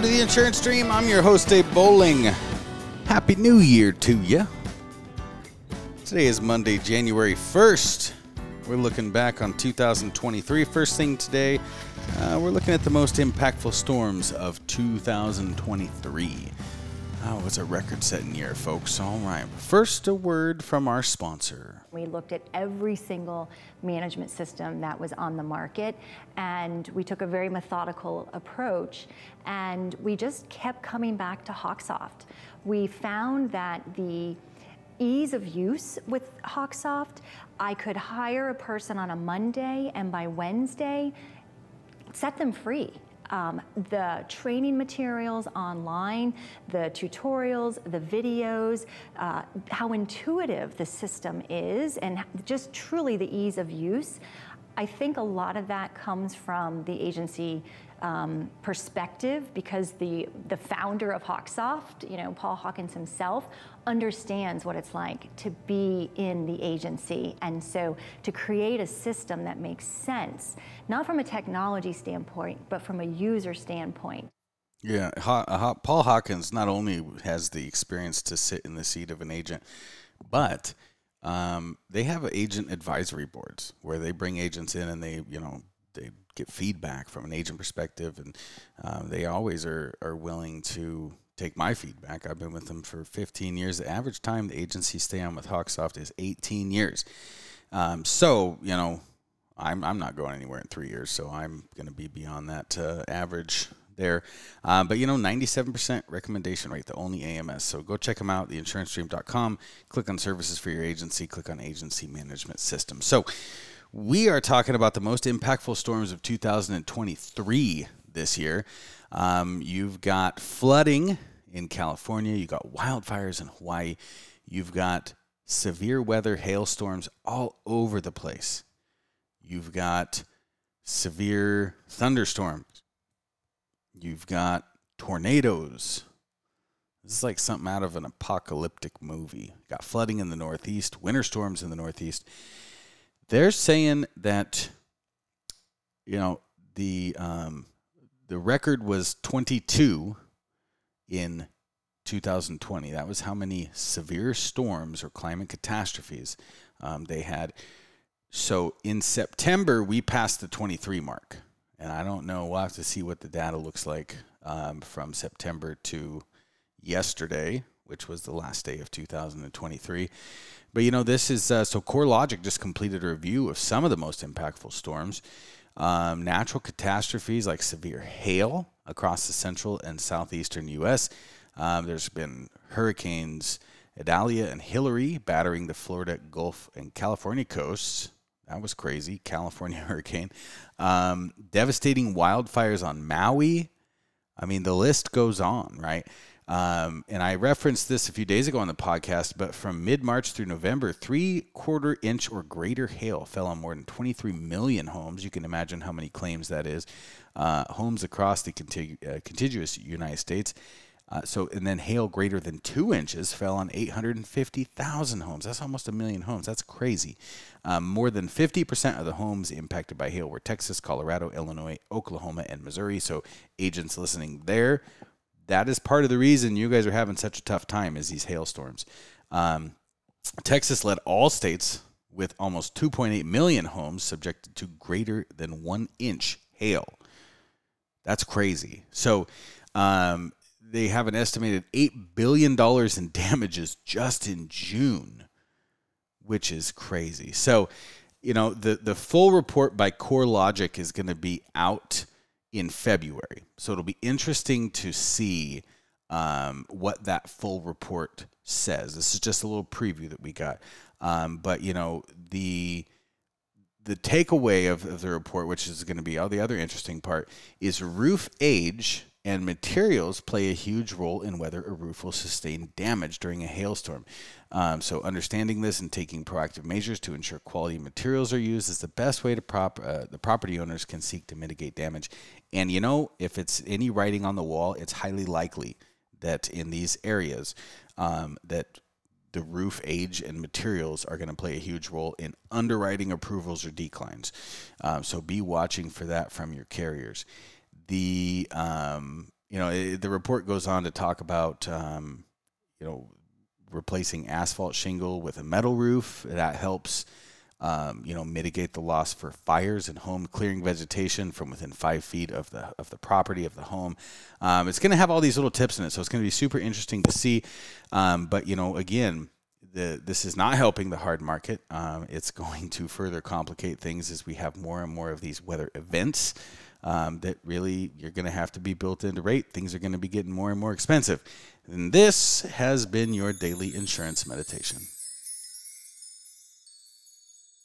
to the Insurance Dream. I'm your host, Abe Bowling. Happy New Year to you. Today is Monday, January 1st. We're looking back on 2023. First thing today, uh, we're looking at the most impactful storms of 2023. Oh, it was a record setting year, folks. All right. First, a word from our sponsor. We looked at every single management system that was on the market and we took a very methodical approach and we just kept coming back to Hawksoft. We found that the ease of use with Hawksoft, I could hire a person on a Monday and by Wednesday, set them free um, the training materials online, the tutorials, the videos, uh, how intuitive the system is, and just truly the ease of use. I think a lot of that comes from the agency um, perspective because the the founder of Hawksoft, you know, Paul Hawkins himself, understands what it's like to be in the agency, and so to create a system that makes sense, not from a technology standpoint, but from a user standpoint. Yeah, Paul Hawkins not only has the experience to sit in the seat of an agent, but um, they have agent advisory boards where they bring agents in and they, you know, they get feedback from an agent perspective, and um, they always are are willing to take my feedback. I've been with them for 15 years. The average time the agency stay on with Hawksoft is 18 years. Um, so you know, I'm I'm not going anywhere in three years, so I'm going to be beyond that uh, average there. Um, but you know, 97% recommendation rate, the only AMS. So go check them out, theinsurancedream.com. Click on services for your agency, click on agency management system. So we are talking about the most impactful storms of 2023 this year. Um, you've got flooding in California, you've got wildfires in Hawaii, you've got severe weather, hailstorms all over the place. You've got severe thunderstorms. You've got tornadoes. This is like something out of an apocalyptic movie. Got flooding in the Northeast, winter storms in the Northeast. They're saying that you know the um, the record was 22 in 2020. That was how many severe storms or climate catastrophes um, they had. So in September, we passed the 23 mark. And I don't know, we'll have to see what the data looks like um, from September to yesterday, which was the last day of 2023. But you know, this is uh, so CoreLogic just completed a review of some of the most impactful storms. Um, natural catastrophes like severe hail across the central and southeastern U.S. Um, there's been hurricanes Idalia and Hilary battering the Florida Gulf and California coasts. That was crazy. California hurricane. Um, devastating wildfires on Maui. I mean, the list goes on, right? Um, and I referenced this a few days ago on the podcast, but from mid March through November, three quarter inch or greater hail fell on more than 23 million homes. You can imagine how many claims that is. Uh, homes across the uh, contiguous United States. Uh, so, and then hail greater than two inches fell on 850,000 homes. That's almost a million homes. That's crazy. Um, more than 50% of the homes impacted by hail were Texas, Colorado, Illinois, Oklahoma, and Missouri. So, agents listening there that is part of the reason you guys are having such a tough time is these hailstorms. Um, Texas led all states with almost 2.8 million homes subjected to greater than one inch hail. That's crazy. So um, they have an estimated $8 billion in damages just in June, which is crazy. So, you know, the, the full report by CoreLogic is going to be out in February. So it'll be interesting to see um, what that full report says. This is just a little preview that we got. Um, but you know the the takeaway of, of the report, which is going to be all the other interesting part, is roof age and materials play a huge role in whether a roof will sustain damage during a hailstorm. Um, so, understanding this and taking proactive measures to ensure quality materials are used is the best way to prop uh, the property owners can seek to mitigate damage. And you know, if it's any writing on the wall, it's highly likely that in these areas um, that the roof age and materials are going to play a huge role in underwriting approvals or declines. Um, so be watching for that from your carriers the um, you know, it, the report goes on to talk about, um, you know, replacing asphalt shingle with a metal roof. That helps, um, you know, mitigate the loss for fires and home clearing vegetation from within five feet of the of the property of the home. Um, it's going to have all these little tips in it, so it's going to be super interesting to see. Um, but you know, again. The, this is not helping the hard market. Um, it's going to further complicate things as we have more and more of these weather events um, that really you're going to have to be built into rate. Things are going to be getting more and more expensive. And this has been your daily insurance meditation.